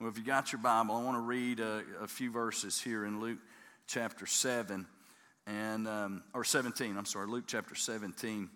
Well, if you got your Bible, I want to read a, a few verses here in Luke chapter 7 and um, or 17. I'm sorry, Luke chapter 17.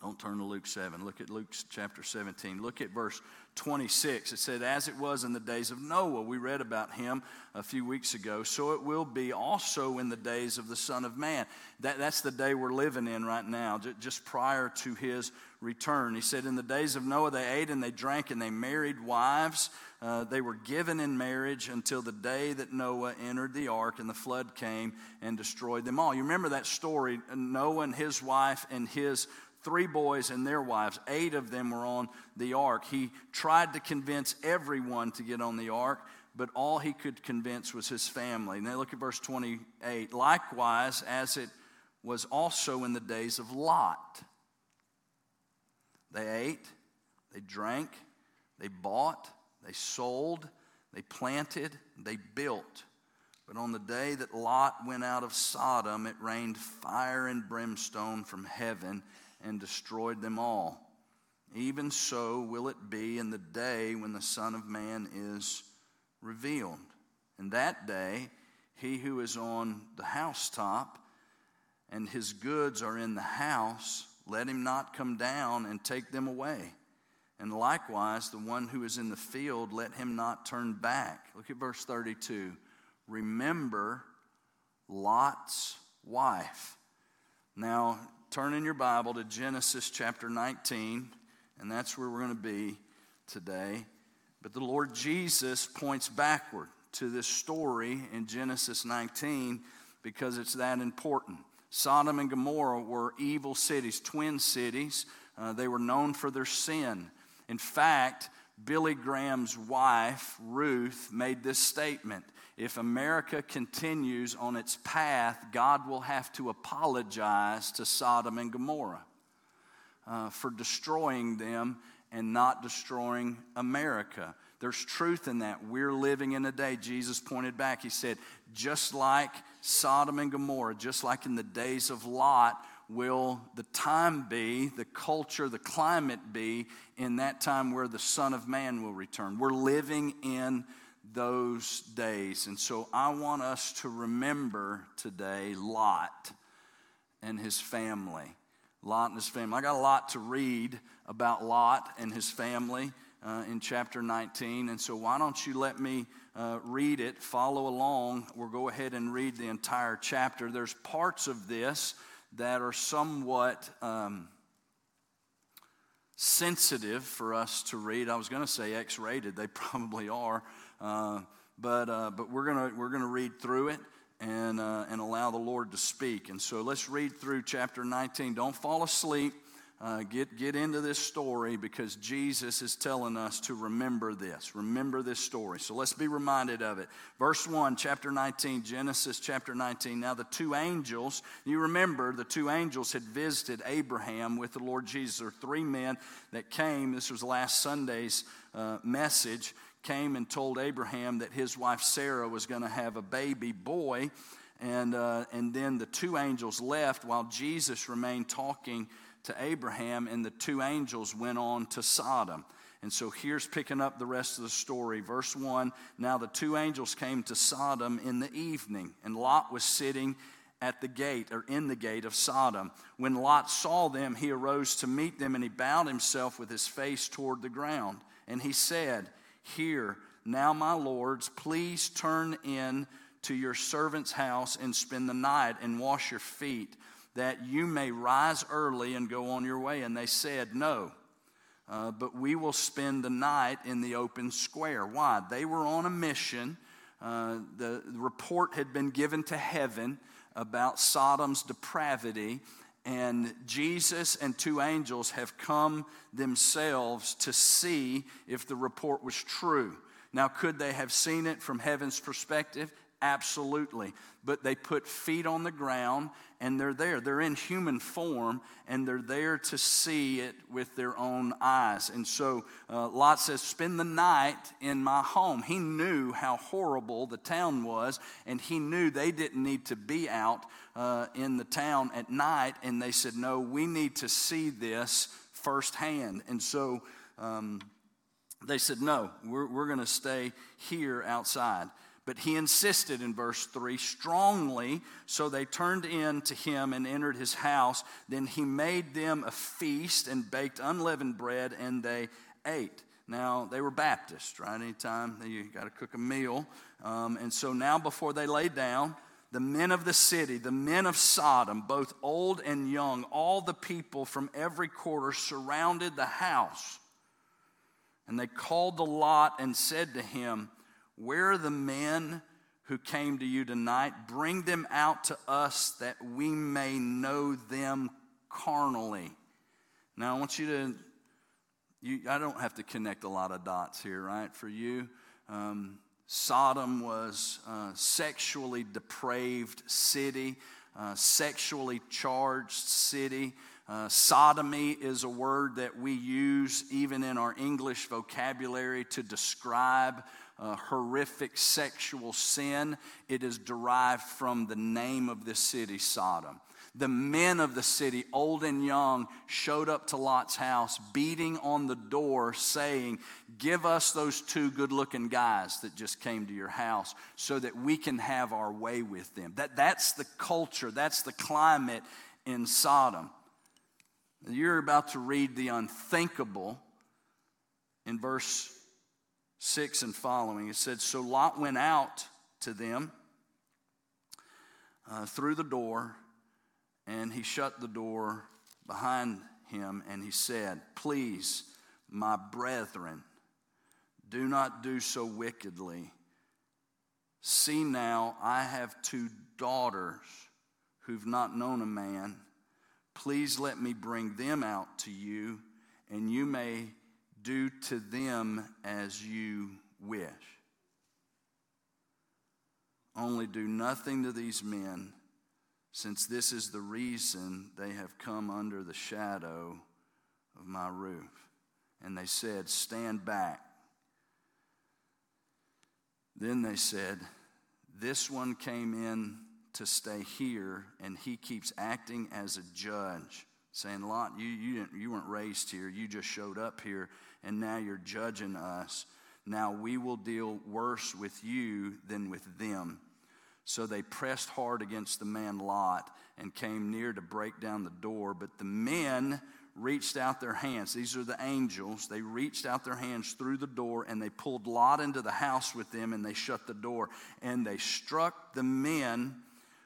Don't turn to Luke 7. Look at Luke chapter 17. Look at verse 26. It said, As it was in the days of Noah, we read about him a few weeks ago, so it will be also in the days of the Son of Man. That, that's the day we're living in right now, just prior to his return. He said, In the days of Noah, they ate and they drank and they married wives. Uh, they were given in marriage until the day that Noah entered the ark and the flood came and destroyed them all. You remember that story Noah and his wife and his three boys and their wives. Eight of them were on the ark. He tried to convince everyone to get on the ark, but all he could convince was his family. And Now look at verse 28. Likewise, as it was also in the days of Lot, they ate, they drank, they bought, they sold, they planted, they built. But on the day that Lot went out of Sodom, it rained fire and brimstone from heaven and destroyed them all. Even so will it be in the day when the Son of Man is revealed. In that day, he who is on the housetop and his goods are in the house, let him not come down and take them away. And likewise, the one who is in the field, let him not turn back. Look at verse 32. Remember Lot's wife. Now, turn in your Bible to Genesis chapter 19, and that's where we're going to be today. But the Lord Jesus points backward to this story in Genesis 19 because it's that important. Sodom and Gomorrah were evil cities, twin cities. Uh, they were known for their sin. In fact, Billy Graham's wife, Ruth, made this statement if America continues on its path, God will have to apologize to Sodom and Gomorrah uh, for destroying them and not destroying America. There's truth in that. We're living in a day, Jesus pointed back. He said, just like Sodom and Gomorrah, just like in the days of Lot, will the time be, the culture, the climate be in that time where the Son of Man will return? We're living in those days. And so I want us to remember today Lot and his family. Lot and his family. I got a lot to read about Lot and his family uh, in chapter 19. And so why don't you let me uh, read it, follow along. We'll go ahead and read the entire chapter. There's parts of this that are somewhat. Um, sensitive for us to read. I was going to say X rated, they probably are. Uh, but, uh, but we're going we're gonna read through it and, uh, and allow the Lord to speak. And so let's read through chapter 19. Don't fall asleep. Uh, get, get into this story because Jesus is telling us to remember this. Remember this story. So let's be reminded of it. Verse 1, chapter 19, Genesis chapter 19. Now, the two angels, you remember the two angels had visited Abraham with the Lord Jesus. There are three men that came. This was last Sunday's uh, message came and told Abraham that his wife Sarah was going to have a baby boy. And, uh, and then the two angels left while Jesus remained talking to Abraham, and the two angels went on to Sodom. And so here's picking up the rest of the story. Verse 1 Now the two angels came to Sodom in the evening, and Lot was sitting at the gate or in the gate of Sodom. When Lot saw them, he arose to meet them, and he bowed himself with his face toward the ground. And he said, here, now, my lords, please turn in to your servant's house and spend the night and wash your feet, that you may rise early and go on your way. And they said, No, uh, but we will spend the night in the open square. Why? They were on a mission. Uh, the, the report had been given to heaven about Sodom's depravity, and Jesus and two angels have come themselves to see if the report was true. Now, could they have seen it from heaven's perspective? Absolutely. But they put feet on the ground and they're there. They're in human form and they're there to see it with their own eyes. And so uh, Lot says, Spend the night in my home. He knew how horrible the town was and he knew they didn't need to be out uh, in the town at night. And they said, No, we need to see this firsthand. And so, um, they said, No, we're, we're going to stay here outside. But he insisted in verse 3 strongly, so they turned in to him and entered his house. Then he made them a feast and baked unleavened bread, and they ate. Now, they were Baptists, right? Anytime you got to cook a meal. Um, and so now, before they lay down, the men of the city, the men of Sodom, both old and young, all the people from every quarter surrounded the house. And they called the Lot and said to him, Where are the men who came to you tonight? Bring them out to us that we may know them carnally. Now, I want you to, you, I don't have to connect a lot of dots here, right? For you, um, Sodom was a sexually depraved city, sexually charged city. Uh, sodomy is a word that we use even in our English vocabulary to describe uh, horrific sexual sin. It is derived from the name of this city, Sodom the men of the city, old and young, showed up to Lot's house, beating on the door, saying, Give us those two good looking guys that just came to your house so that we can have our way with them. That, that's the culture, that's the climate in Sodom. You're about to read the unthinkable in verse 6 and following. It said, So Lot went out to them uh, through the door and he shut the door behind him and he said, Please, my brethren, do not do so wickedly. See now, I have two daughters who've not known a man. Please let me bring them out to you, and you may do to them as you wish. Only do nothing to these men since this is the reason they have come under the shadow of my roof. And they said, Stand back. Then they said, This one came in to stay here, and he keeps acting as a judge, saying, Lot, you, you, you weren't raised here. You just showed up here, and now you're judging us. Now we will deal worse with you than with them. So they pressed hard against the man Lot and came near to break down the door. But the men reached out their hands. These are the angels. They reached out their hands through the door and they pulled Lot into the house with them and they shut the door. And they struck the men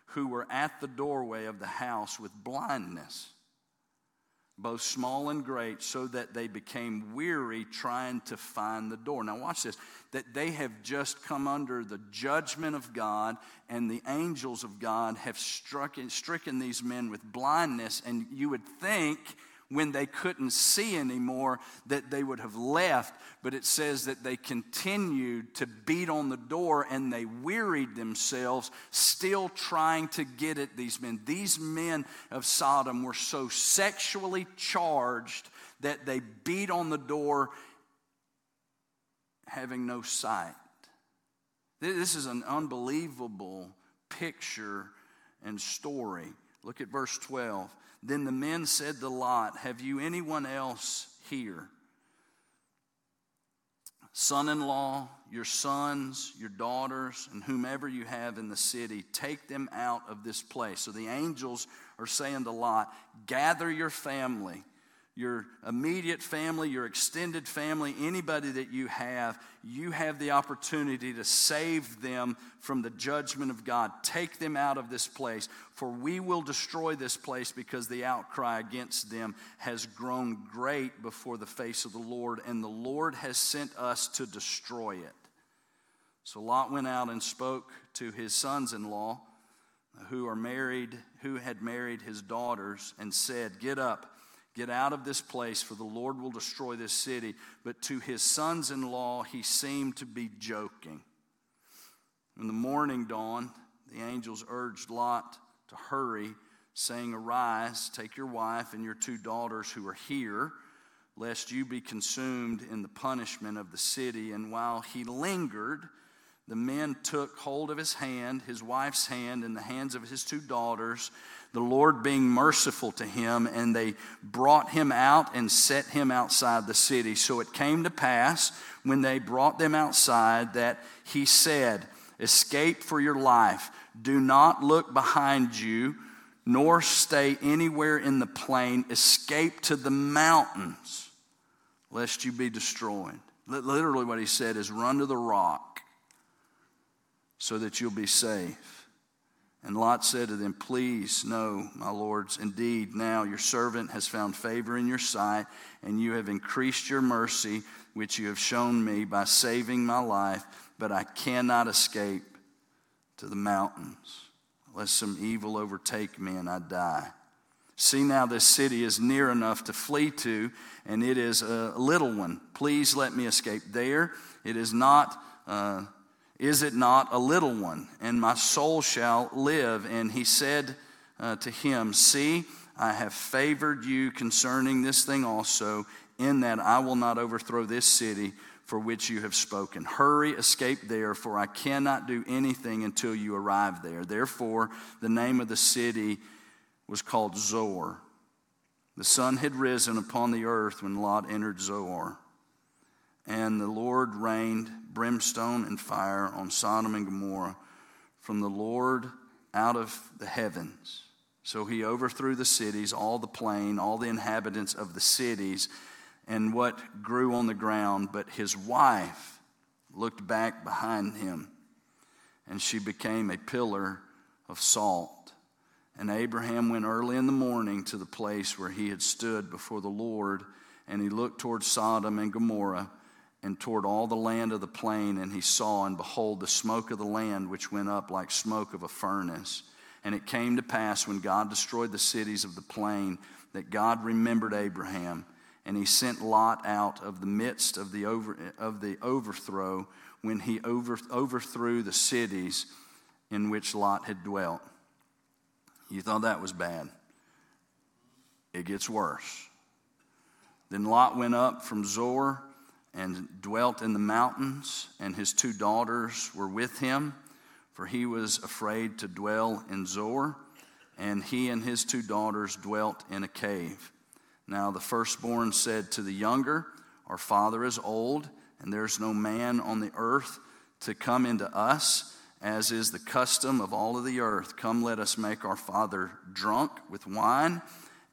who were at the doorway of the house with blindness both small and great, so that they became weary trying to find the door. Now, watch this that they have just come under the judgment of God, and the angels of God have struck, stricken these men with blindness, and you would think when they couldn't see anymore that they would have left. But it says that they continued to beat on the door and they wearied themselves, still trying to get at these men. These men of Sodom were so sexually charged that they beat on the door having no sight. This is an unbelievable picture and story. Look at verse 12. Then the men said to Lot, Have you anyone else here? Son in law, your sons, your daughters, and whomever you have in the city, take them out of this place. So the angels are saying to Lot, Gather your family your immediate family, your extended family, anybody that you have, you have the opportunity to save them from the judgment of God. Take them out of this place, for we will destroy this place because the outcry against them has grown great before the face of the Lord, and the Lord has sent us to destroy it. So Lot went out and spoke to his sons in law who are married, who had married his daughters, and said, Get up Get out of this place, for the Lord will destroy this city. But to his sons in law, he seemed to be joking. When the morning dawned, the angels urged Lot to hurry, saying, Arise, take your wife and your two daughters who are here, lest you be consumed in the punishment of the city. And while he lingered, the men took hold of his hand, his wife's hand, and the hands of his two daughters, the Lord being merciful to him, and they brought him out and set him outside the city. So it came to pass when they brought them outside that he said, Escape for your life. Do not look behind you, nor stay anywhere in the plain. Escape to the mountains, lest you be destroyed. Literally, what he said is run to the rock so that you'll be safe. And Lot said to them, Please, no, my lords, indeed, now your servant has found favor in your sight, and you have increased your mercy, which you have shown me by saving my life, but I cannot escape to the mountains, lest some evil overtake me and I die. See now, this city is near enough to flee to, and it is a little one. Please let me escape there. It is not. Uh, is it not a little one? And my soul shall live. And he said uh, to him, See, I have favored you concerning this thing also, in that I will not overthrow this city for which you have spoken. Hurry, escape there, for I cannot do anything until you arrive there. Therefore, the name of the city was called Zoar. The sun had risen upon the earth when Lot entered Zoar. And the Lord rained brimstone and fire on Sodom and Gomorrah from the Lord out of the heavens. So he overthrew the cities, all the plain, all the inhabitants of the cities, and what grew on the ground. But his wife looked back behind him, and she became a pillar of salt. And Abraham went early in the morning to the place where he had stood before the Lord, and he looked toward Sodom and Gomorrah and toward all the land of the plain, and he saw, and behold, the smoke of the land which went up like smoke of a furnace. And it came to pass when God destroyed the cities of the plain that God remembered Abraham, and he sent Lot out of the midst of the, over, of the overthrow when he over, overthrew the cities in which Lot had dwelt. You thought that was bad. It gets worse. Then Lot went up from Zoar and dwelt in the mountains, and his two daughters were with him, for he was afraid to dwell in Zoar, and he and his two daughters dwelt in a cave. Now the firstborn said to the younger, Our father is old, and there's no man on the earth to come into us, as is the custom of all of the earth. Come, let us make our father drunk with wine,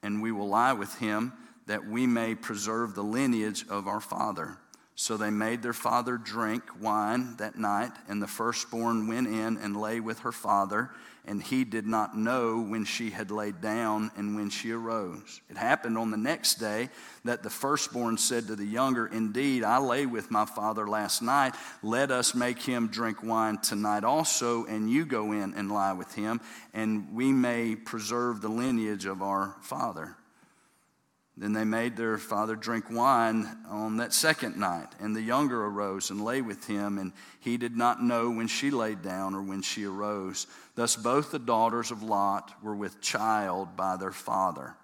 and we will lie with him, that we may preserve the lineage of our father. So they made their father drink wine that night, and the firstborn went in and lay with her father, and he did not know when she had laid down and when she arose. It happened on the next day that the firstborn said to the younger, Indeed, I lay with my father last night. Let us make him drink wine tonight also, and you go in and lie with him, and we may preserve the lineage of our father. Then they made their father drink wine on that second night. And the younger arose and lay with him, and he did not know when she laid down or when she arose. Thus both the daughters of Lot were with child by their father.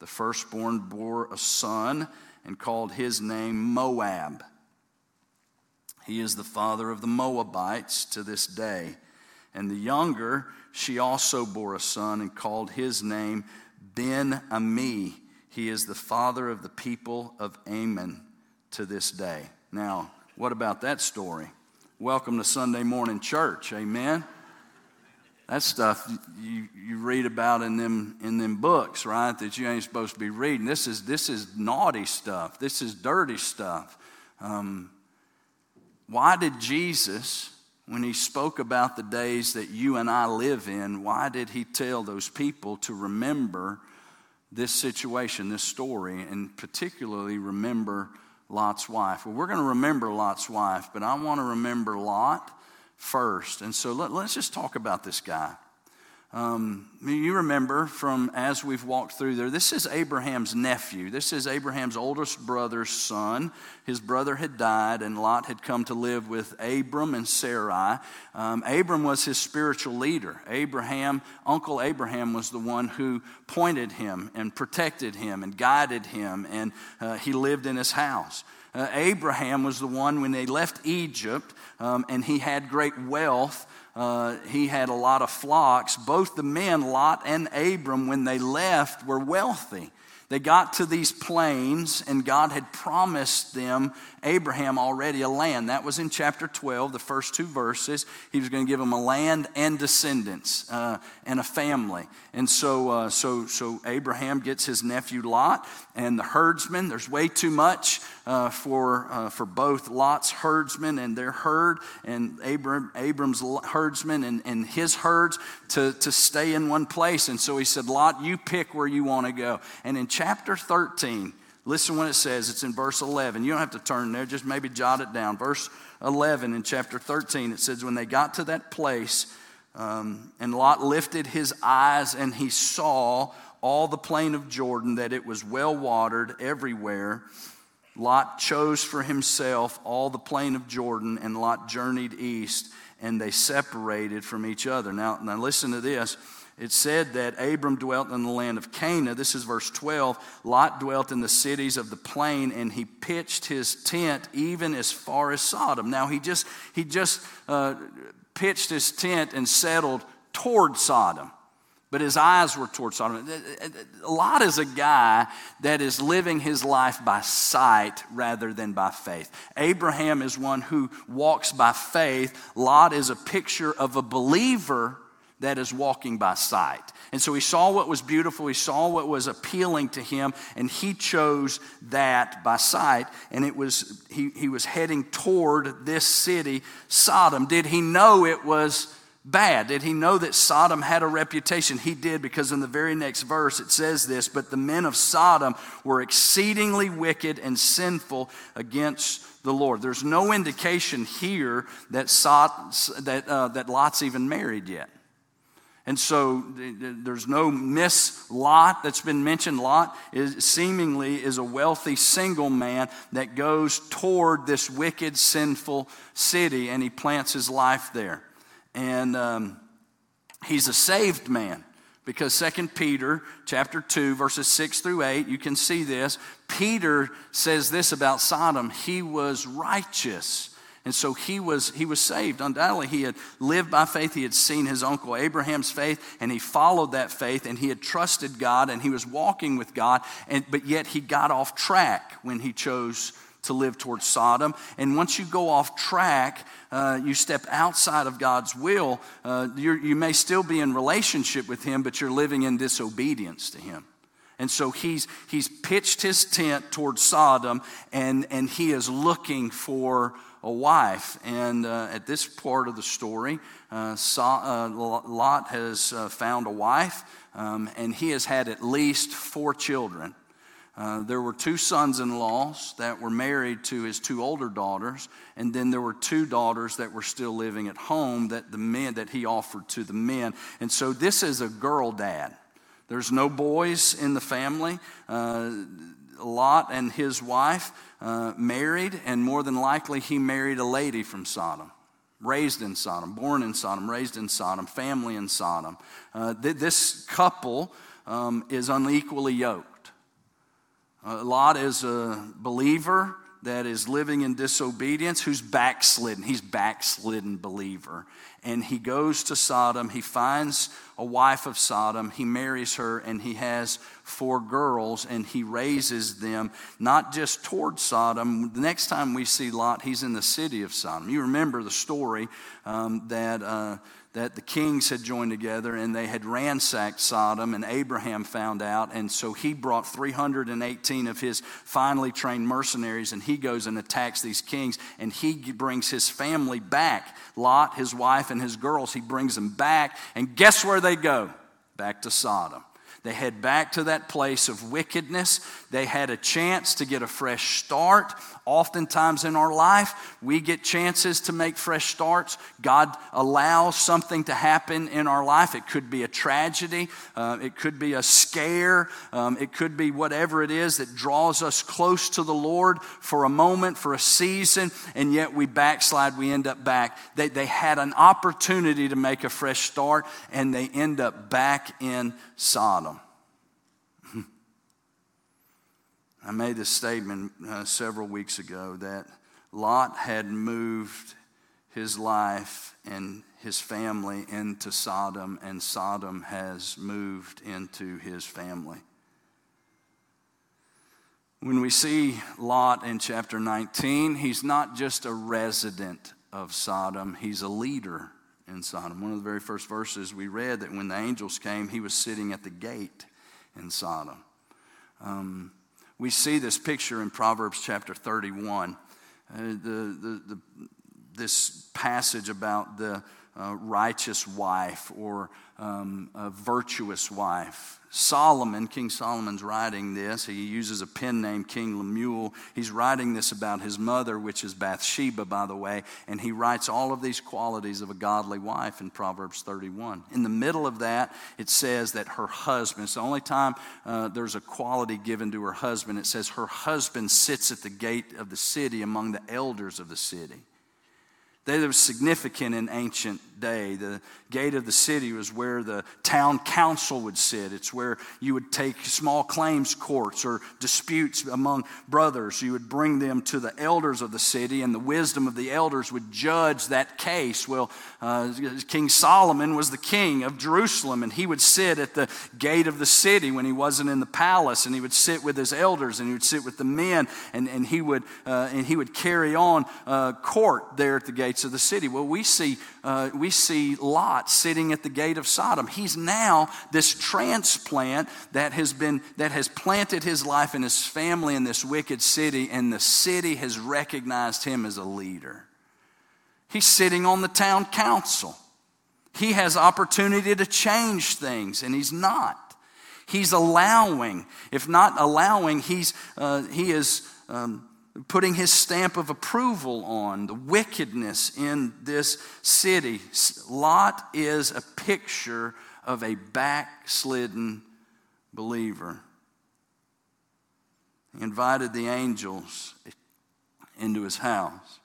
The firstborn bore a son and called his name Moab. He is the father of the Moabites to this day. And the younger, she also bore a son and called his name Ben Ami he is the father of the people of Ammon to this day. Now, what about that story? Welcome to Sunday morning church. Amen. That stuff you, you read about in them in them books, right? That you ain't supposed to be reading. This is this is naughty stuff. This is dirty stuff. Um, why did Jesus, when he spoke about the days that you and I live in, why did he tell those people to remember this situation, this story, and particularly remember Lot's wife. Well, we're going to remember Lot's wife, but I want to remember Lot first. And so let, us just talk about this guy. Um, you remember from as we've walked through there, this is Abraham's nephew. This is Abraham's oldest brother's son. His brother had died, and Lot had come to live with Abram and Sarai. Um, Abram was his spiritual leader. Abraham, Uncle Abraham, was the one who pointed him and protected him and guided him, and uh, he lived in his house. Uh, Abraham was the one when they left Egypt um, and he had great wealth. Uh, he had a lot of flocks. Both the men, Lot and Abram, when they left, were wealthy. They got to these plains, and God had promised them, Abraham, already a land. That was in chapter 12, the first two verses. He was going to give them a land and descendants uh, and a family. And so, uh, so, so Abraham gets his nephew Lot and the herdsmen. There's way too much uh, for, uh, for both Lot's herdsmen and their herd, and Abram, Abram's herdsmen and, and his herds to, to stay in one place. And so he said, Lot, you pick where you want to go. And in chapter 13, listen what it says. It's in verse 11. You don't have to turn there, just maybe jot it down. Verse 11 in chapter 13, it says, When they got to that place, um, and Lot lifted his eyes and he saw all the plain of Jordan, that it was well watered everywhere. Lot chose for himself all the plain of Jordan, and Lot journeyed east, and they separated from each other. Now, now listen to this. It said that Abram dwelt in the land of Canaan. This is verse 12. Lot dwelt in the cities of the plain, and he pitched his tent even as far as Sodom. Now, he just, he just uh, pitched his tent and settled toward Sodom. But his eyes were toward Sodom. Lot is a guy that is living his life by sight rather than by faith. Abraham is one who walks by faith. Lot is a picture of a believer that is walking by sight. And so he saw what was beautiful, he saw what was appealing to him, and he chose that by sight. And it was he, he was heading toward this city, Sodom. Did he know it was bad? Did he know that Sodom had a reputation? He did because in the very next verse it says this But the men of Sodom were exceedingly wicked and sinful against the Lord. There's no indication here that, Sod, that, uh, that Lot's even married yet. And so there's no Miss Lot that's been mentioned. Lot is seemingly is a wealthy single man that goes toward this wicked, sinful city, and he plants his life there. And um, he's a saved man because Second Peter chapter 2 verses 6 through 8 you can see this Peter says this about Sodom he was righteous and so he was, he was saved. Undoubtedly, he had lived by faith. He had seen his uncle Abraham's faith, and he followed that faith, and he had trusted God, and he was walking with God. And, but yet, he got off track when he chose to live towards Sodom. And once you go off track, uh, you step outside of God's will, uh, you may still be in relationship with Him, but you're living in disobedience to Him. And so he's, he's pitched his tent towards Sodom, and, and he is looking for a wife. And uh, at this part of the story, uh, uh Lot has uh, found a wife, um, and he has had at least four children. Uh, there were two sons in laws that were married to his two older daughters, and then there were two daughters that were still living at home that the men that he offered to the men. And so this is a girl dad. There's no boys in the family. Uh, Lot and his wife uh, married, and more than likely, he married a lady from Sodom. Raised in Sodom, born in Sodom, raised in Sodom, family in Sodom. Uh, th- this couple um, is unequally yoked. Uh, Lot is a believer that is living in disobedience, who's backslidden. He's backslidden believer. And he goes to Sodom. He finds a wife of Sodom. He marries her, and he has four girls, and he raises them not just toward Sodom. The next time we see Lot, he's in the city of Sodom. You remember the story um, that. Uh, that the kings had joined together and they had ransacked Sodom, and Abraham found out. And so he brought 318 of his finely trained mercenaries, and he goes and attacks these kings, and he brings his family back Lot, his wife, and his girls. He brings them back, and guess where they go? Back to Sodom. They head back to that place of wickedness. They had a chance to get a fresh start. Oftentimes in our life, we get chances to make fresh starts. God allows something to happen in our life. It could be a tragedy, uh, it could be a scare, um, it could be whatever it is that draws us close to the Lord for a moment, for a season, and yet we backslide, we end up back. They, they had an opportunity to make a fresh start, and they end up back in Sodom. I made this statement uh, several weeks ago that Lot had moved his life and his family into Sodom, and Sodom has moved into his family. When we see Lot in chapter 19, he's not just a resident of Sodom, he's a leader in Sodom. One of the very first verses we read that when the angels came, he was sitting at the gate in Sodom. Um, we see this picture in Proverbs chapter 31. Uh, the, the, the, this passage about the uh, righteous wife or um, a virtuous wife. Solomon, King Solomon's writing this. He uses a pen name, King Lemuel. He's writing this about his mother, which is Bathsheba, by the way, and he writes all of these qualities of a godly wife in Proverbs 31. In the middle of that, it says that her husband, it's the only time uh, there's a quality given to her husband. It says her husband sits at the gate of the city among the elders of the city. That were significant in ancient day. The gate of the city was where the town council would sit. It's where you would take small claims courts or disputes among brothers. You would bring them to the elders of the city, and the wisdom of the elders would judge that case. Well, uh, King Solomon was the king of Jerusalem, and he would sit at the gate of the city when he wasn't in the palace, and he would sit with his elders, and he would sit with the men, and, and, he, would, uh, and he would carry on uh, court there at the gates of the city. Well, we see, uh, see Lot sitting at the gate of Sodom. He's now this transplant that has been that has planted his life and his family in this wicked city, and the city has recognized him as a leader. He's sitting on the town council. He has opportunity to change things, and he's not. He's allowing. If not allowing, he's uh, he is. Um, putting his stamp of approval on the wickedness in this city. Lot is a picture of a backslidden believer. He invited the angels into his house.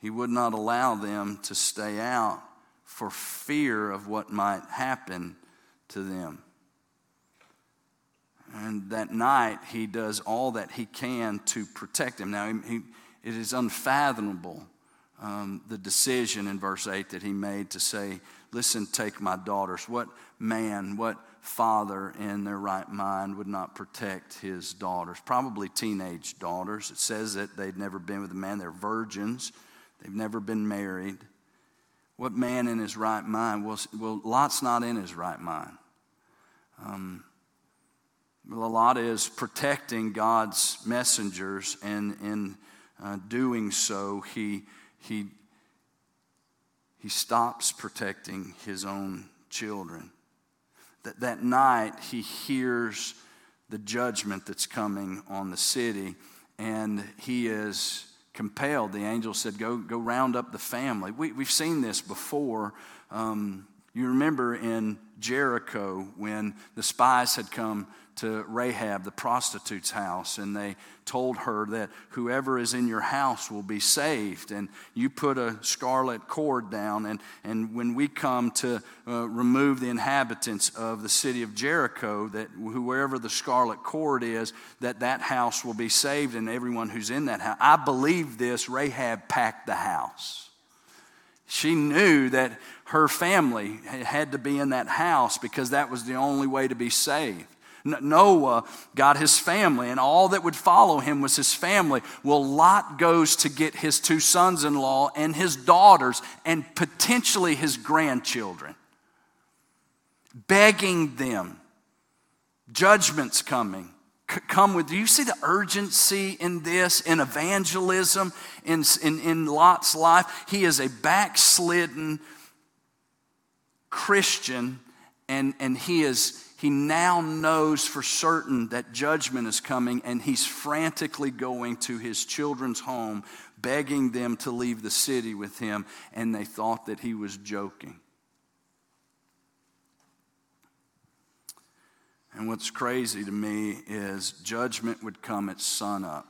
He would not allow them to stay out for fear of what might happen to them. And that night, he does all that he can to protect him. Now, he, it is unfathomable um, the decision in verse 8 that he made to say, Listen, take my daughters. What man, what father in their right mind would not protect his daughters? Probably teenage daughters. It says that they'd never been with a man, they're virgins, they've never been married. What man in his right mind? Well, well Lot's not in his right mind. Um, well, a lot is protecting God's messengers, and in uh, doing so, he, he, he stops protecting his own children. That, that night, he hears the judgment that's coming on the city, and he is compelled. The angel said, Go, go round up the family. We, we've seen this before. Um, you remember in Jericho when the spies had come to Rahab, the prostitute's house, and they told her that whoever is in your house will be saved. And you put a scarlet cord down, and, and when we come to uh, remove the inhabitants of the city of Jericho, that whoever the scarlet cord is, that that house will be saved, and everyone who's in that house. I believe this. Rahab packed the house. She knew that her family had to be in that house because that was the only way to be saved. Noah got his family, and all that would follow him was his family. Well, Lot goes to get his two sons in law and his daughters and potentially his grandchildren, begging them, judgment's coming. come with do you see the urgency in this in evangelism in, in, in lot's life he is a backslidden christian and, and he is he now knows for certain that judgment is coming, and he's frantically going to his children's home, begging them to leave the city with him, and they thought that he was joking. And what's crazy to me is judgment would come at sunup,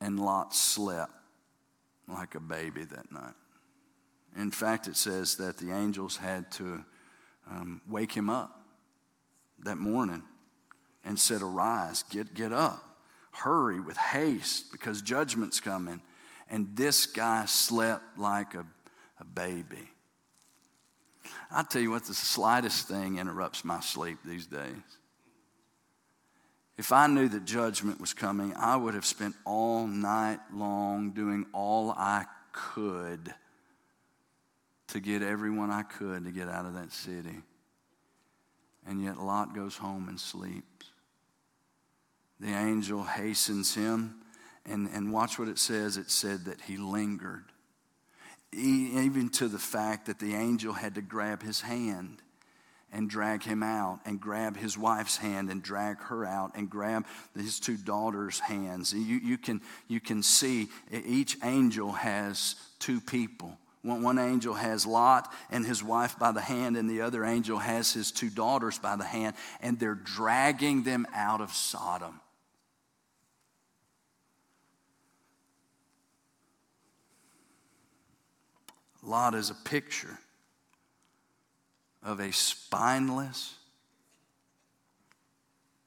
and Lot slept like a baby that night. In fact, it says that the angels had to um, wake him up that morning and said, Arise, get, get up, hurry with haste, because judgment's coming. And this guy slept like a, a baby. I tell you what, the slightest thing interrupts my sleep these days. If I knew that judgment was coming, I would have spent all night long doing all I could to get everyone I could to get out of that city. And yet Lot goes home and sleeps. The angel hastens him, and, and watch what it says. It said that he lingered, even to the fact that the angel had to grab his hand and drag him out and grab his wife's hand and drag her out and grab his two daughters' hands. You, you, can, you can see each angel has two people. One, angel has Lot and his wife by the hand, and the other angel has his two daughters by the hand, and they're dragging them out of Sodom. Lot is a picture of a spineless,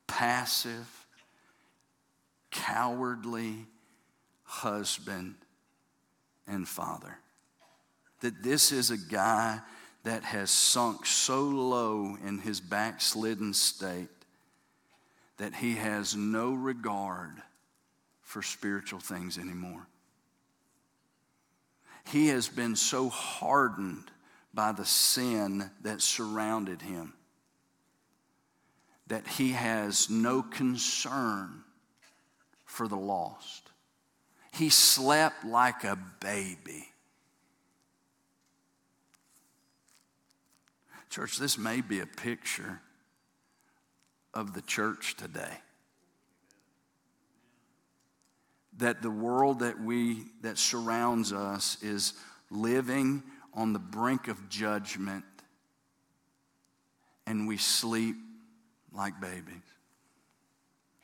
passive, cowardly husband and father. That this is a guy that has sunk so low in his backslidden state that he has no regard for spiritual things anymore. He has been so hardened by the sin that surrounded him. That he has no concern for the lost. He slept like a baby. Church, this may be a picture of the church today. That the world that we that surrounds us is living on the brink of judgment and we sleep like babies.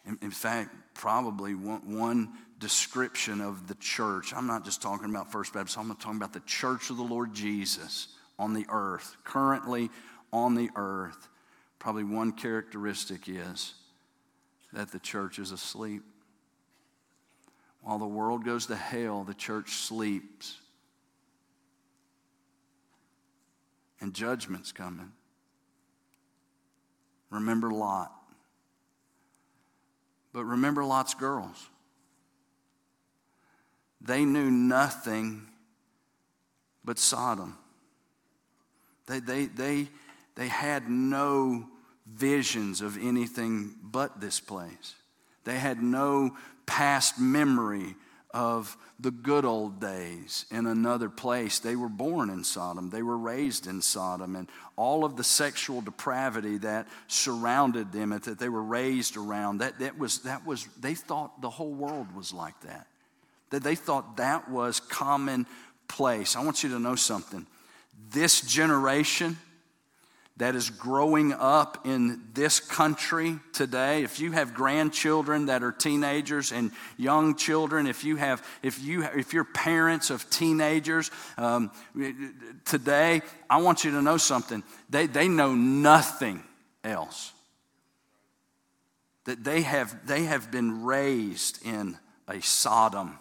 In, in fact, probably one, one, description of the church, I'm not just talking about First Baptist, I'm talking about the church of the Lord Jesus on the earth, currently on the earth. Probably one characteristic is that the church is asleep. While the world goes to hell, the church sleeps and judgment's coming. Remember Lot. But remember Lot's girls. They knew nothing but Sodom. They, they, they, they had no visions of anything but this place. They had no past memory of the good old days in another place. They were born in Sodom, they were raised in Sodom, and all of the sexual depravity that surrounded them, that they were raised around, that, that, was, that was, they thought the whole world was like that. That they thought that was commonplace. I want you to know something. This generation, that is growing up in this country today if you have grandchildren that are teenagers and young children if you have if you if you're parents of teenagers um, today i want you to know something. They, they know nothing else. That they have they have been raised in a sodom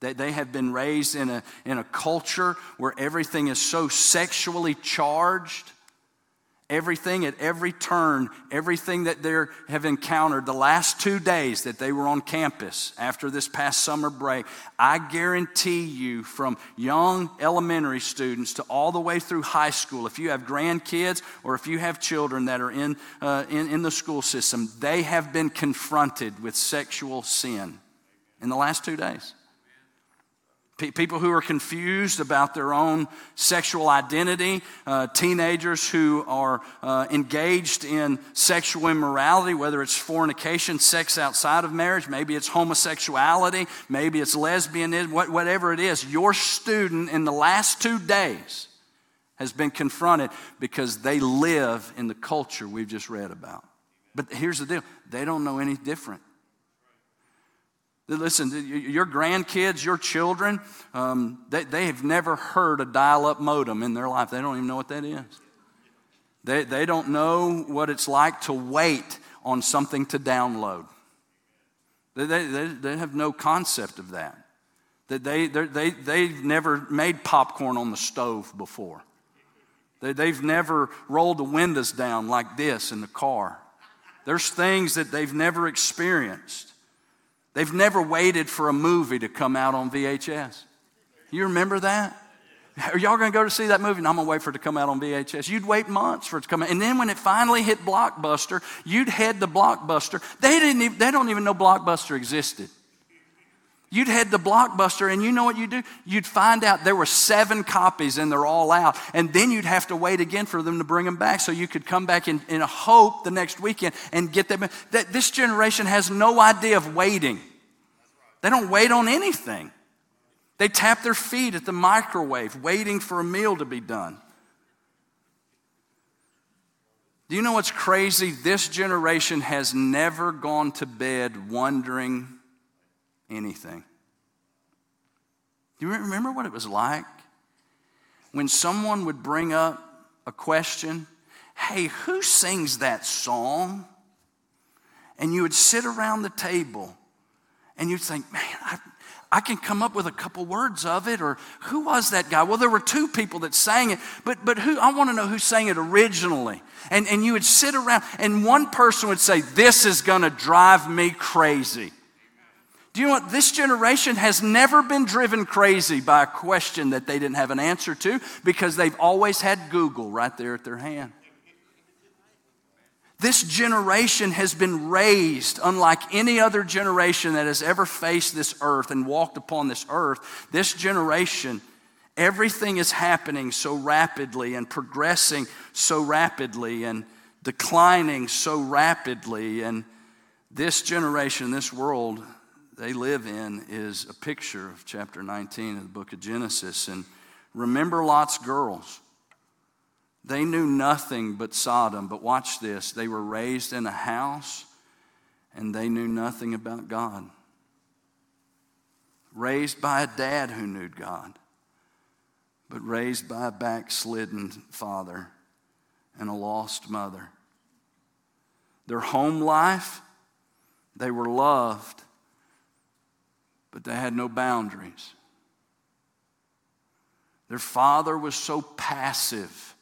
they, they have been raised in a, in a culture where everything is so sexually charged. Everything at every turn, everything that they have encountered the last two days that they were on campus after this past summer break, I guarantee you, from young elementary students to all the way through high school, if you have grandkids or if you have children that are in, uh, in, in the school system, they have been confronted with sexual sin in the last two days people who are confused about their own sexual identity, uh, teenagers who are uh, engaged in sexual immorality, whether it's fornication, sex outside of marriage, maybe it's homosexuality, maybe it's lesbianism, whatever it is. Your student in the last two days has been confronted because they live in the culture we've just read about. But here's the deal they don't know any different. Listen, your grandkids, your children, um, they, they have never heard a dial up modem in their life. They don't even know what that is. They, they don't know what it's like to wait on something to download. They, they, they have no concept of that. That they, they, they've never made popcorn on the stove before. They, they've never rolled the windows down like this in the car. There's things that they've never experienced. They've never waited for a movie to come out on VHS. You remember that? Are y'all going to go to see that movie? And I'm going to wait for it to come out on VHS. You'd wait months for it to come out. And then when it finally hit Blockbuster, you'd head to Blockbuster. They, didn't even, they don't even know Blockbuster existed. You'd head to Blockbuster, and you know what you'd do? You'd find out there were seven copies and they're all out. And then you'd have to wait again for them to bring them back so you could come back in, in a hope the next weekend and get them. That this generation has no idea of waiting. They don't wait on anything. They tap their feet at the microwave, waiting for a meal to be done. Do you know what's crazy? This generation has never gone to bed wondering anything. Do you remember what it was like? When someone would bring up a question, hey, who sings that song? And you would sit around the table and you'd think, man, I, I can come up with a couple words of it, or who was that guy? Well, there were two people that sang it, but, but who, I want to know who sang it originally. And, and you would sit around, and one person would say, This is going to drive me crazy. Do you know what? This generation has never been driven crazy by a question that they didn't have an answer to because they've always had Google right there at their hand. This generation has been raised unlike any other generation that has ever faced this earth and walked upon this earth. This generation, everything is happening so rapidly and progressing so rapidly and declining so rapidly. And this generation, this world they live in, is a picture of chapter 19 of the book of Genesis. And remember Lot's girls. They knew nothing but Sodom, but watch this. They were raised in a house and they knew nothing about God. Raised by a dad who knew God, but raised by a backslidden father and a lost mother. Their home life, they were loved, but they had no boundaries. Their father was so passive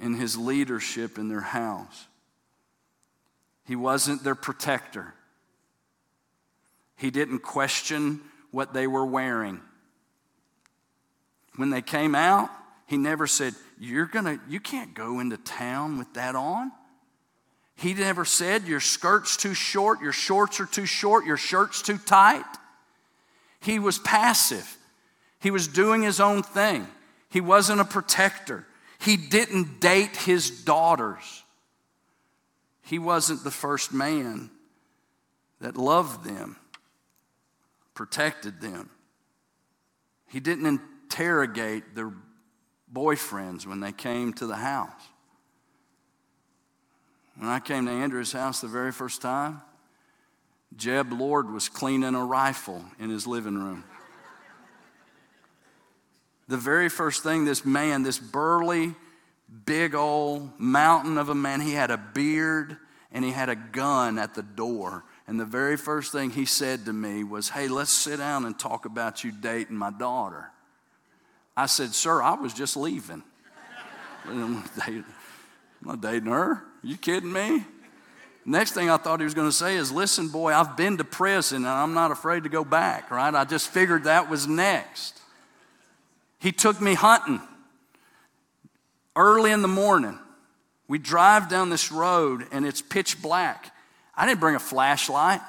in his leadership in their house. He wasn't their protector. He didn't question what they were wearing. When they came out, he never said, You're gonna, you can't go into town with that on. He never said, Your skirt's too short, your shorts are too short, your shirt's too tight. He was passive. He was doing his own thing. He wasn't a protector. He didn't date his daughters. He wasn't the first man that loved them, protected them. He didn't interrogate their boyfriends when they came to the house. When I came to Andrew's house the very first time, Jeb Lord was cleaning a rifle in his living room the very first thing this man, this burly, big old mountain of a man, he had a beard and he had a gun at the door. And the very first thing he said to me was, Hey, let's sit down and talk about you dating my daughter. I said, Sir, I was just leaving. I'm not dating her. You kidding me? Next thing I thought he was going to say is, Listen, boy, I've been to prison and I'm not afraid to go back, right? I just figured that was next. He took me hunting early in the morning. We drive down this road and it's pitch black. I didn't bring a flashlight.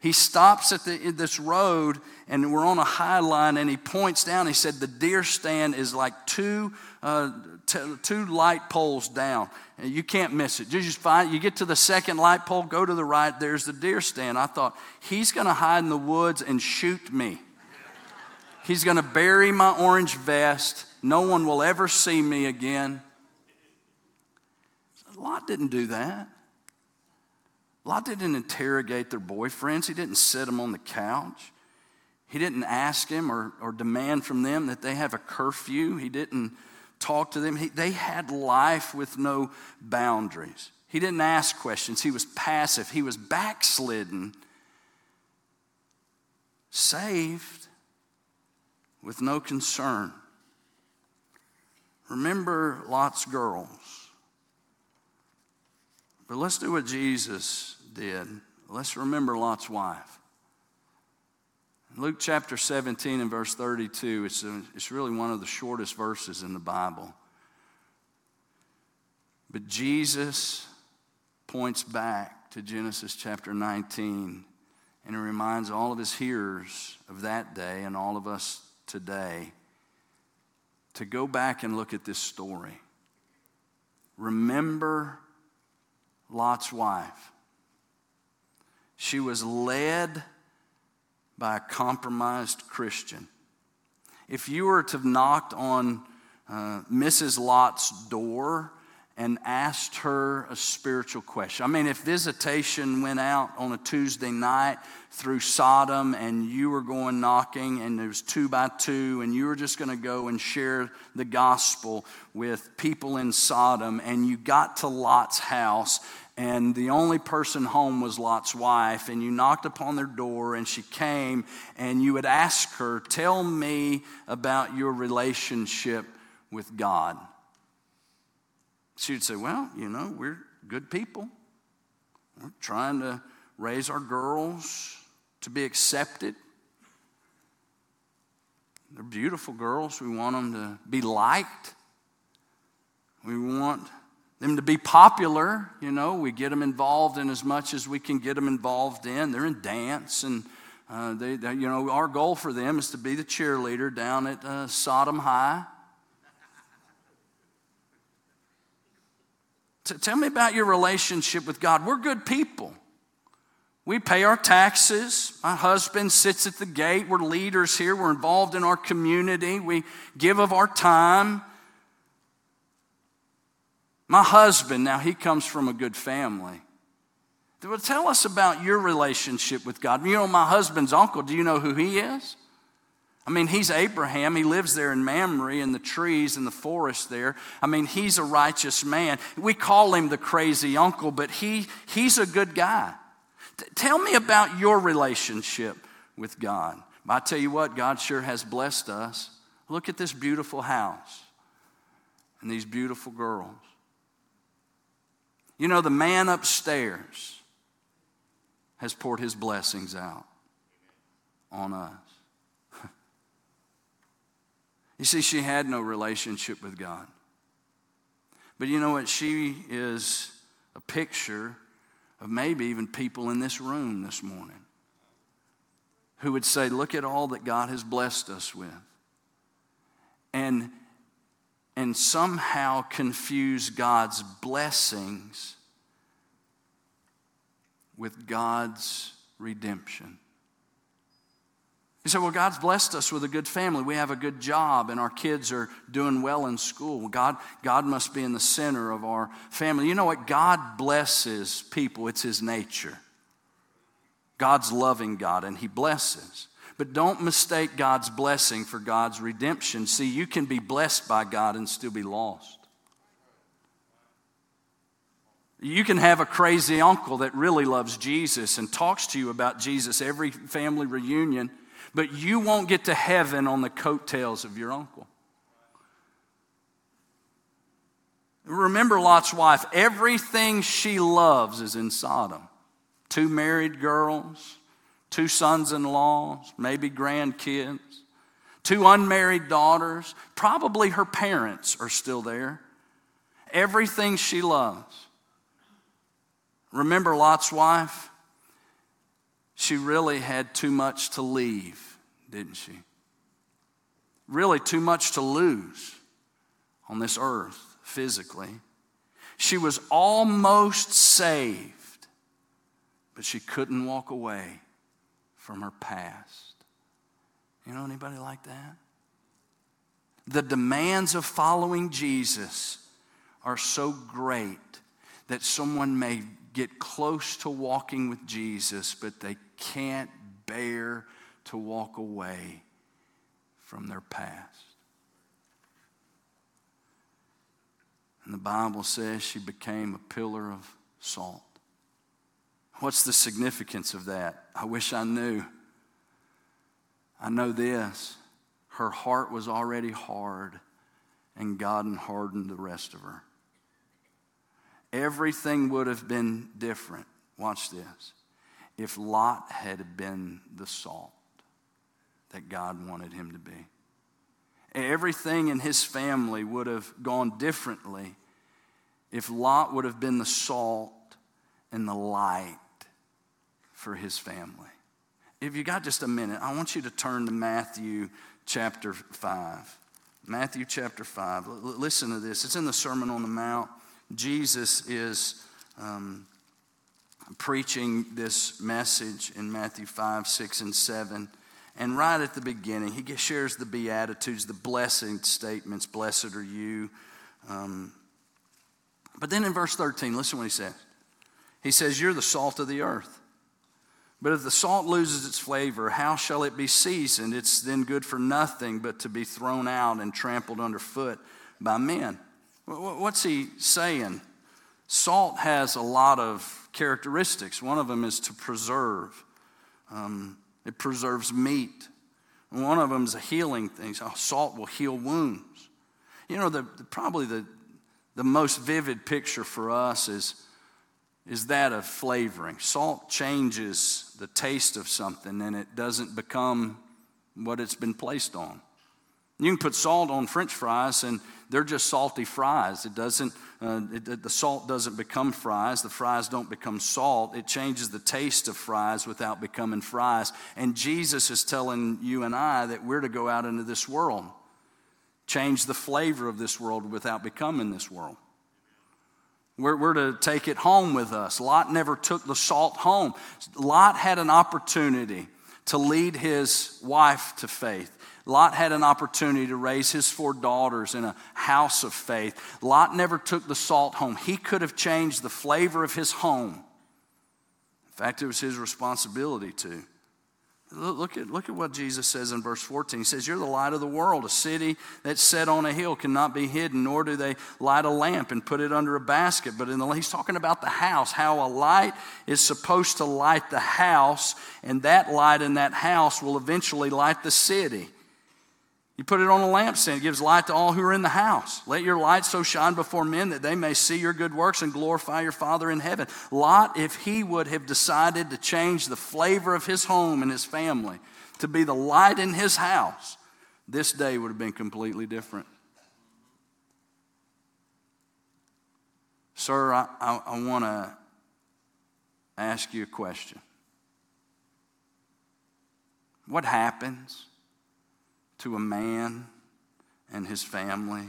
He stops at the, this road and we're on a high line and he points down. He said, The deer stand is like two, uh, t- two light poles down. And you can't miss it. You just find, you get to the second light pole, go to the right, there's the deer stand. I thought, He's going to hide in the woods and shoot me. He's going to bury my orange vest. No one will ever see me again. Lot didn't do that. Lot didn't interrogate their boyfriends. He didn't sit them on the couch. He didn't ask him or, or demand from them that they have a curfew. He didn't talk to them. He, they had life with no boundaries. He He didn't ask questions. He was passive. He was backslidden, saved with no concern. Remember Lot's girls. But let's do what Jesus did. Let's remember Lot's wife. Luke chapter 17 and verse 32, it's, a, it's really one of the shortest verses in the Bible. But Jesus points back to Genesis chapter 19 and he reminds all of his hearers of that day and all of us today to go back and look at this story. Remember Lot's wife. She was led by a compromised Christian. If you were to have knocked on uh, Mrs. Lot's door and asked her a spiritual question. I mean, if visitation went out on a Tuesday night through Sodom and you were going knocking and it was two by two and you were just going to go and share the gospel with people in Sodom and you got to Lot's house and the only person home was Lot's wife, and you knocked upon their door, and she came, and you would ask her, Tell me about your relationship with God. She would say, Well, you know, we're good people. We're trying to raise our girls to be accepted. They're beautiful girls. We want them to be liked. We want them to be popular. You know, we get them involved in as much as we can get them involved in. They're in dance, and uh, they, they, you know, our goal for them is to be the cheerleader down at uh, Sodom High. T- tell me about your relationship with God. We're good people. We pay our taxes. My husband sits at the gate. We're leaders here. We're involved in our community. We give of our time. My husband, now he comes from a good family. Well, tell us about your relationship with God. You know, my husband's uncle, do you know who he is? I mean, he's Abraham. He lives there in Mamre in the trees in the forest there. I mean, he's a righteous man. We call him the crazy uncle, but he, he's a good guy. T- tell me about your relationship with God. I tell you what, God sure has blessed us. Look at this beautiful house and these beautiful girls. You know, the man upstairs has poured his blessings out on us. you see, she had no relationship with God. But you know what? She is a picture of maybe even people in this room this morning who would say, Look at all that God has blessed us with. And and somehow confuse God's blessings with God's redemption. You say, well, God's blessed us with a good family. We have a good job, and our kids are doing well in school. God, God must be in the center of our family. You know what? God blesses people, it's His nature. God's loving God, and He blesses. But don't mistake God's blessing for God's redemption. See, you can be blessed by God and still be lost. You can have a crazy uncle that really loves Jesus and talks to you about Jesus every family reunion, but you won't get to heaven on the coattails of your uncle. Remember Lot's wife, everything she loves is in Sodom. Two married girls, two sons in laws, maybe grandkids, two unmarried daughters. Probably her parents are still there. Everything she loves. Remember Lot's wife? She really had too much to leave, didn't she? Really, too much to lose on this earth physically. She was almost saved, but she couldn't walk away from her past. You know anybody like that? The demands of following Jesus are so great that someone may get close to walking with Jesus, but they can't bear to walk away from their past. And the Bible says she became a pillar of salt. What's the significance of that? I wish I knew. I know this her heart was already hard, and God hardened the rest of her. Everything would have been different. Watch this. If Lot had been the salt that God wanted him to be, everything in his family would have gone differently if Lot would have been the salt and the light for his family. If you got just a minute, I want you to turn to Matthew chapter 5. Matthew chapter 5. L- listen to this. It's in the Sermon on the Mount. Jesus is um, preaching this message in Matthew 5, 6, and 7. And right at the beginning, he shares the Beatitudes, the blessing statements Blessed are you. Um, but then in verse 13, listen what he says. He says, You're the salt of the earth. But if the salt loses its flavor, how shall it be seasoned? It's then good for nothing but to be thrown out and trampled underfoot by men. What's he saying? Salt has a lot of characteristics. One of them is to preserve, um, it preserves meat. One of them is a healing thing. So salt will heal wounds. You know, the, the, probably the, the most vivid picture for us is is that of flavoring. Salt changes the taste of something and it doesn't become what it's been placed on. You can put salt on french fries and they're just salty fries. It doesn't, uh, it, the salt doesn't become fries. The fries don't become salt. It changes the taste of fries without becoming fries. And Jesus is telling you and I that we're to go out into this world, change the flavor of this world without becoming this world. We're, we're to take it home with us. Lot never took the salt home. Lot had an opportunity to lead his wife to faith. Lot had an opportunity to raise his four daughters in a house of faith. Lot never took the salt home. He could have changed the flavor of his home. In fact, it was his responsibility to. Look at, look at what Jesus says in verse 14. He says, You're the light of the world. A city that's set on a hill cannot be hidden, nor do they light a lamp and put it under a basket. But in the, he's talking about the house, how a light is supposed to light the house, and that light in that house will eventually light the city. You put it on a lampstand, it gives light to all who are in the house. Let your light so shine before men that they may see your good works and glorify your Father in heaven. Lot, if he would have decided to change the flavor of his home and his family to be the light in his house, this day would have been completely different. Sir, I, I, I want to ask you a question. What happens? To a man and his family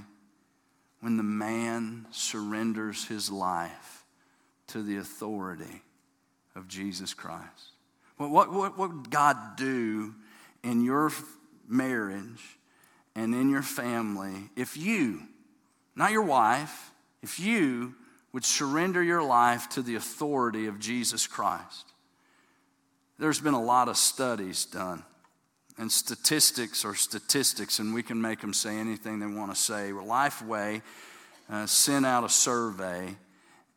when the man surrenders his life to the authority of Jesus Christ? What, what, what would God do in your marriage and in your family if you, not your wife, if you would surrender your life to the authority of Jesus Christ? There's been a lot of studies done and statistics are statistics, and we can make them say anything they want to say. Lifeway uh, sent out a survey,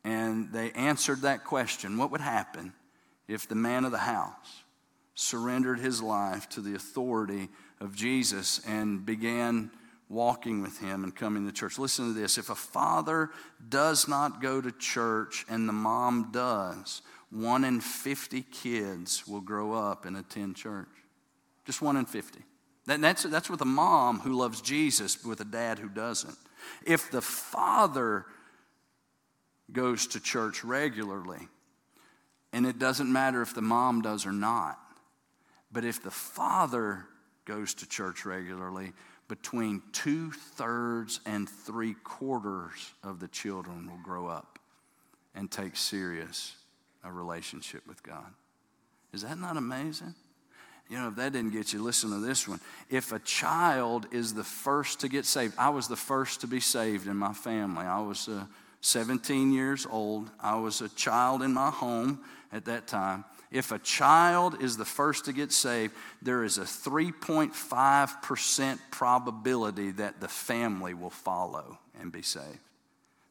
and they answered that question what would happen if the man of the house surrendered his life to the authority of Jesus and began walking with him and coming to church? Listen to this if a father does not go to church and the mom does, one in 50 kids will grow up and attend church. Just one in 50. That's, that's with a mom who loves Jesus, with a dad who doesn't. If the father goes to church regularly, and it doesn't matter if the mom does or not, but if the father goes to church regularly, between two thirds and three quarters of the children will grow up and take serious a relationship with God. Is that not amazing? You know, if that didn't get you, listen to this one. If a child is the first to get saved, I was the first to be saved in my family. I was uh, 17 years old. I was a child in my home at that time. If a child is the first to get saved, there is a 3.5% probability that the family will follow and be saved.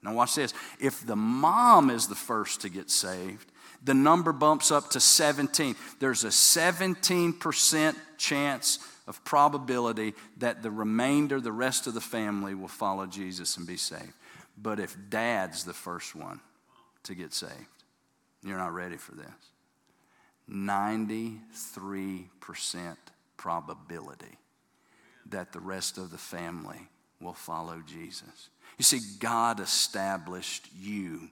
Now, watch this. If the mom is the first to get saved, the number bumps up to 17. There's a 17% chance of probability that the remainder, the rest of the family, will follow Jesus and be saved. But if dad's the first one to get saved, you're not ready for this. 93% probability that the rest of the family will follow Jesus. You see, God established you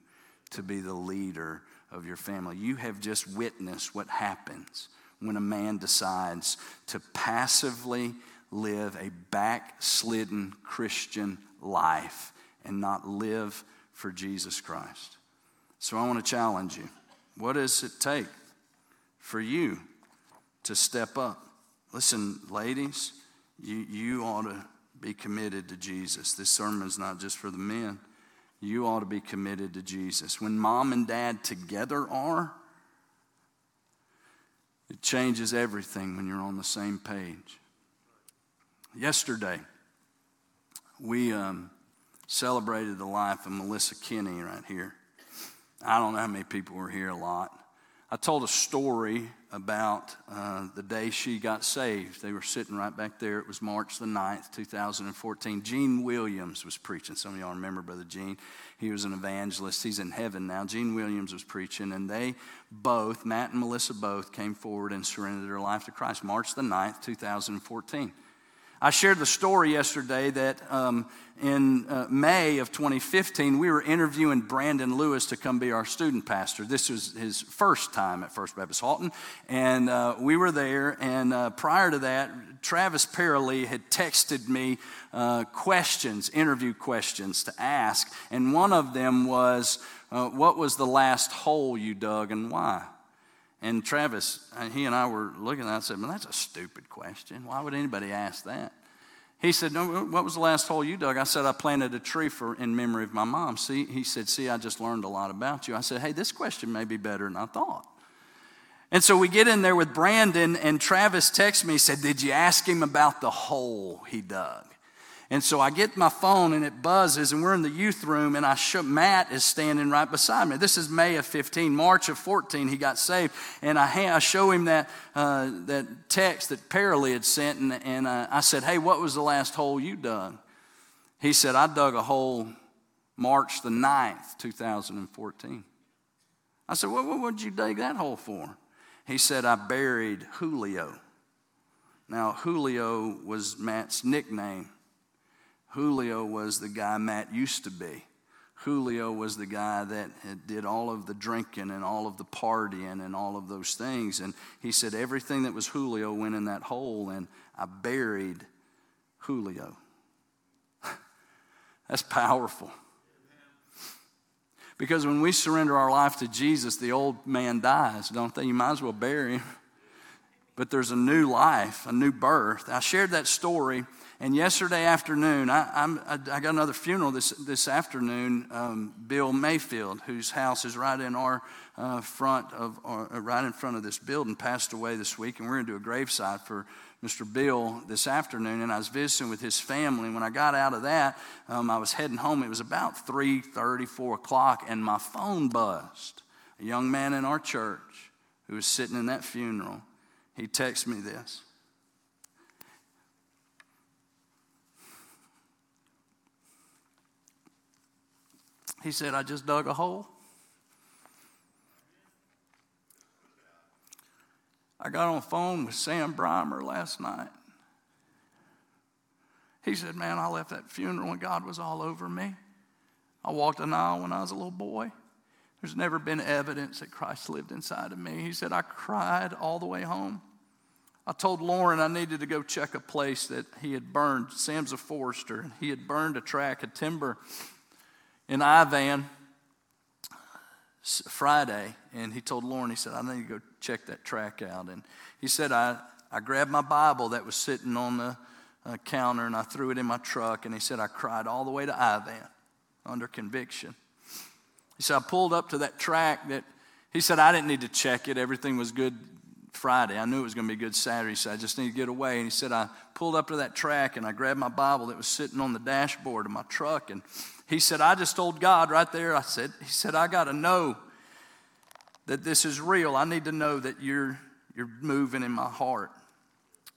to be the leader of your family. You have just witnessed what happens when a man decides to passively live a backslidden Christian life and not live for Jesus Christ. So I want to challenge you. What does it take for you to step up? Listen, ladies, you, you ought to be committed to Jesus. This sermon is not just for the men. You ought to be committed to Jesus. When mom and dad together are, it changes everything when you're on the same page. Yesterday, we um, celebrated the life of Melissa Kinney right here. I don't know how many people were here, a lot. I told a story about uh, the day she got saved. They were sitting right back there. It was March the 9th, 2014. Gene Williams was preaching. Some of y'all remember Brother Gene. He was an evangelist. He's in heaven now. Gene Williams was preaching, and they both, Matt and Melissa both, came forward and surrendered their life to Christ. March the 9th, 2014. I shared the story yesterday that um, in uh, May of 2015, we were interviewing Brandon Lewis to come be our student pastor. This was his first time at First Baptist Haughton, and uh, we were there. And uh, prior to that, Travis Paralee had texted me uh, questions, interview questions to ask, and one of them was, uh, "What was the last hole you dug and why?" And Travis, uh, he and I were looking at that and said, Well, that's a stupid question. Why would anybody ask that? He said, no, What was the last hole you dug? I said, I planted a tree for, in memory of my mom. See, he said, See, I just learned a lot about you. I said, Hey, this question may be better than I thought. And so we get in there with Brandon, and Travis texts me, said, Did you ask him about the hole he dug? And so I get my phone and it buzzes, and we're in the youth room, and I show Matt is standing right beside me. This is May of 15, March of 14, he got saved, and I, I show him that uh, that text that Paralee had sent, and, and uh, I said, "Hey, what was the last hole you dug?" He said, "I dug a hole March the 9th, 2014." I said, "Well, what would you dig that hole for?" He said, "I buried Julio." Now, Julio was Matt's nickname. Julio was the guy Matt used to be. Julio was the guy that did all of the drinking and all of the partying and all of those things. And he said everything that was Julio went in that hole, and I buried Julio. That's powerful. Because when we surrender our life to Jesus, the old man dies, don't they? You might as well bury him. But there's a new life, a new birth. I shared that story and yesterday afternoon, I, I, I got another funeral this, this afternoon. Um, Bill Mayfield, whose house is right in our uh, front of, uh, right in front of this building, passed away this week, and we're going to do a graveside for Mr. Bill this afternoon. And I was visiting with his family. And when I got out of that, um, I was heading home. It was about 3:30, 4 o'clock, and my phone buzzed. A young man in our church who was sitting in that funeral, he texted me this. He said, I just dug a hole. I got on the phone with Sam Brimer last night. He said, Man, I left that funeral and God was all over me. I walked an aisle when I was a little boy. There's never been evidence that Christ lived inside of me. He said, I cried all the way home. I told Lauren I needed to go check a place that he had burned. Sam's a forester. and He had burned a track of timber in Ivan Friday, and he told Lauren, he said, I need to go check that track out. And he said, I, I grabbed my Bible that was sitting on the uh, counter and I threw it in my truck. And he said, I cried all the way to Ivan under conviction. He said, I pulled up to that track that he said, I didn't need to check it. Everything was good Friday. I knew it was going to be Good Saturday, so I just need to get away. And he said, I pulled up to that track and I grabbed my Bible that was sitting on the dashboard of my truck. And he said, I just told God right there, I said, He said, I got to know that this is real. I need to know that you're, you're moving in my heart.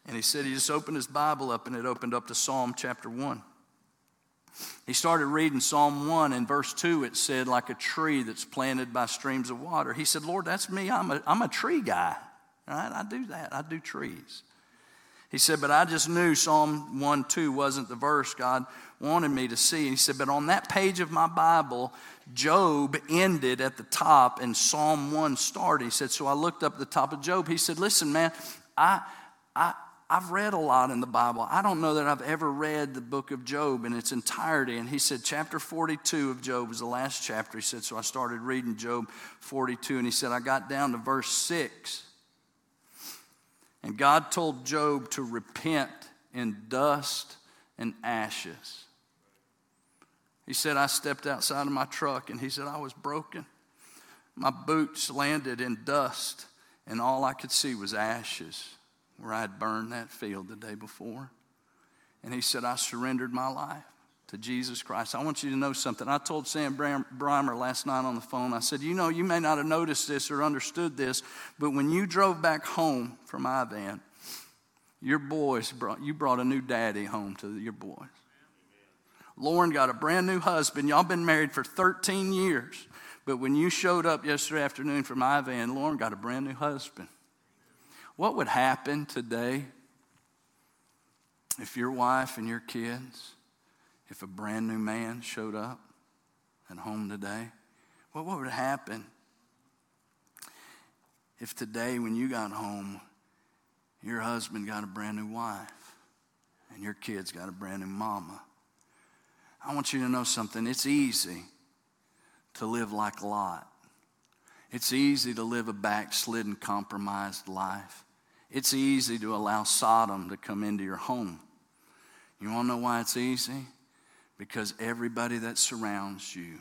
And he said, He just opened his Bible up and it opened up to Psalm chapter 1. He started reading Psalm 1 and verse 2, it said, like a tree that's planted by streams of water. He said, Lord, that's me. I'm a, I'm a tree guy. Right? I do that. I do trees. He said, but I just knew Psalm 1 2 wasn't the verse God wanted me to see. And he said, but on that page of my Bible, Job ended at the top and Psalm 1 started. He said, so I looked up at the top of Job. He said, listen, man, I, I, I've read a lot in the Bible. I don't know that I've ever read the book of Job in its entirety. And he said, chapter 42 of Job was the last chapter. He said, so I started reading Job 42. And he said, I got down to verse 6. And God told Job to repent in dust and ashes. He said, I stepped outside of my truck and he said, I was broken. My boots landed in dust, and all I could see was ashes where I'd burned that field the day before. And he said, I surrendered my life to Jesus Christ. I want you to know something. I told Sam Brimer last night on the phone, I said, You know, you may not have noticed this or understood this, but when you drove back home from Ivan, your boys brought, you brought a new daddy home to your boys. Lauren got a brand new husband. Y'all been married for 13 years. But when you showed up yesterday afternoon from Ivan, Lauren got a brand new husband. What would happen today if your wife and your kids, if a brand new man showed up at home today? What would happen if today, when you got home, your husband got a brand new wife and your kids got a brand new mama? I want you to know something. It's easy to live like Lot. It's easy to live a backslidden, compromised life. It's easy to allow Sodom to come into your home. You want to know why it's easy? Because everybody that surrounds you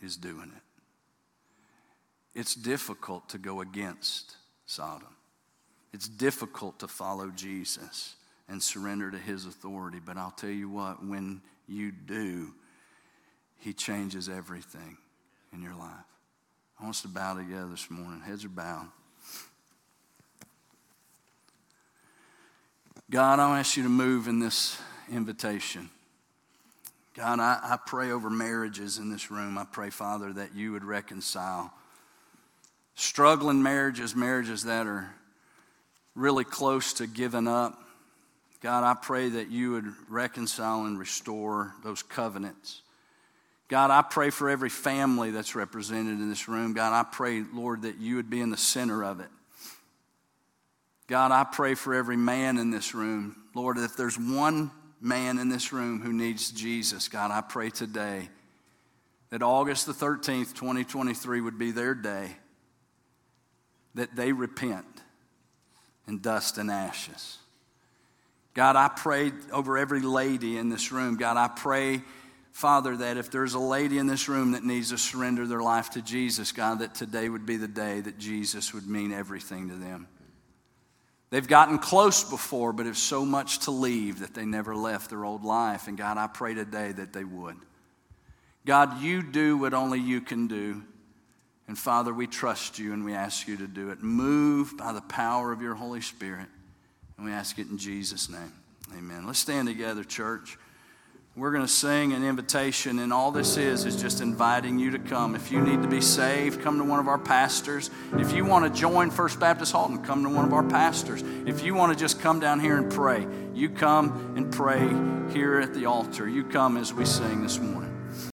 is doing it. It's difficult to go against Sodom. It's difficult to follow Jesus and surrender to his authority. But I'll tell you what, when you do, he changes everything in your life. I want us to bow together this morning. Heads are bowed. God, I ask you to move in this invitation. God, I, I pray over marriages in this room. I pray, Father, that you would reconcile struggling marriages, marriages that are really close to giving up. God, I pray that you would reconcile and restore those covenants. God, I pray for every family that's represented in this room. God, I pray, Lord, that you would be in the center of it. God, I pray for every man in this room. Lord, if there's one man in this room who needs Jesus, God, I pray today that August the 13th, 2023 would be their day that they repent in dust and ashes. God, I pray over every lady in this room. God, I pray, Father, that if there's a lady in this room that needs to surrender their life to Jesus, God, that today would be the day that Jesus would mean everything to them. They've gotten close before, but have so much to leave that they never left their old life. And God, I pray today that they would. God, you do what only you can do. And Father, we trust you and we ask you to do it. Move by the power of your Holy Spirit. And we ask it in Jesus' name. Amen. Let's stand together, church. We're going to sing an invitation, and all this is is just inviting you to come. If you need to be saved, come to one of our pastors. If you want to join First Baptist Haughton, come to one of our pastors. If you want to just come down here and pray, you come and pray here at the altar. You come as we sing this morning.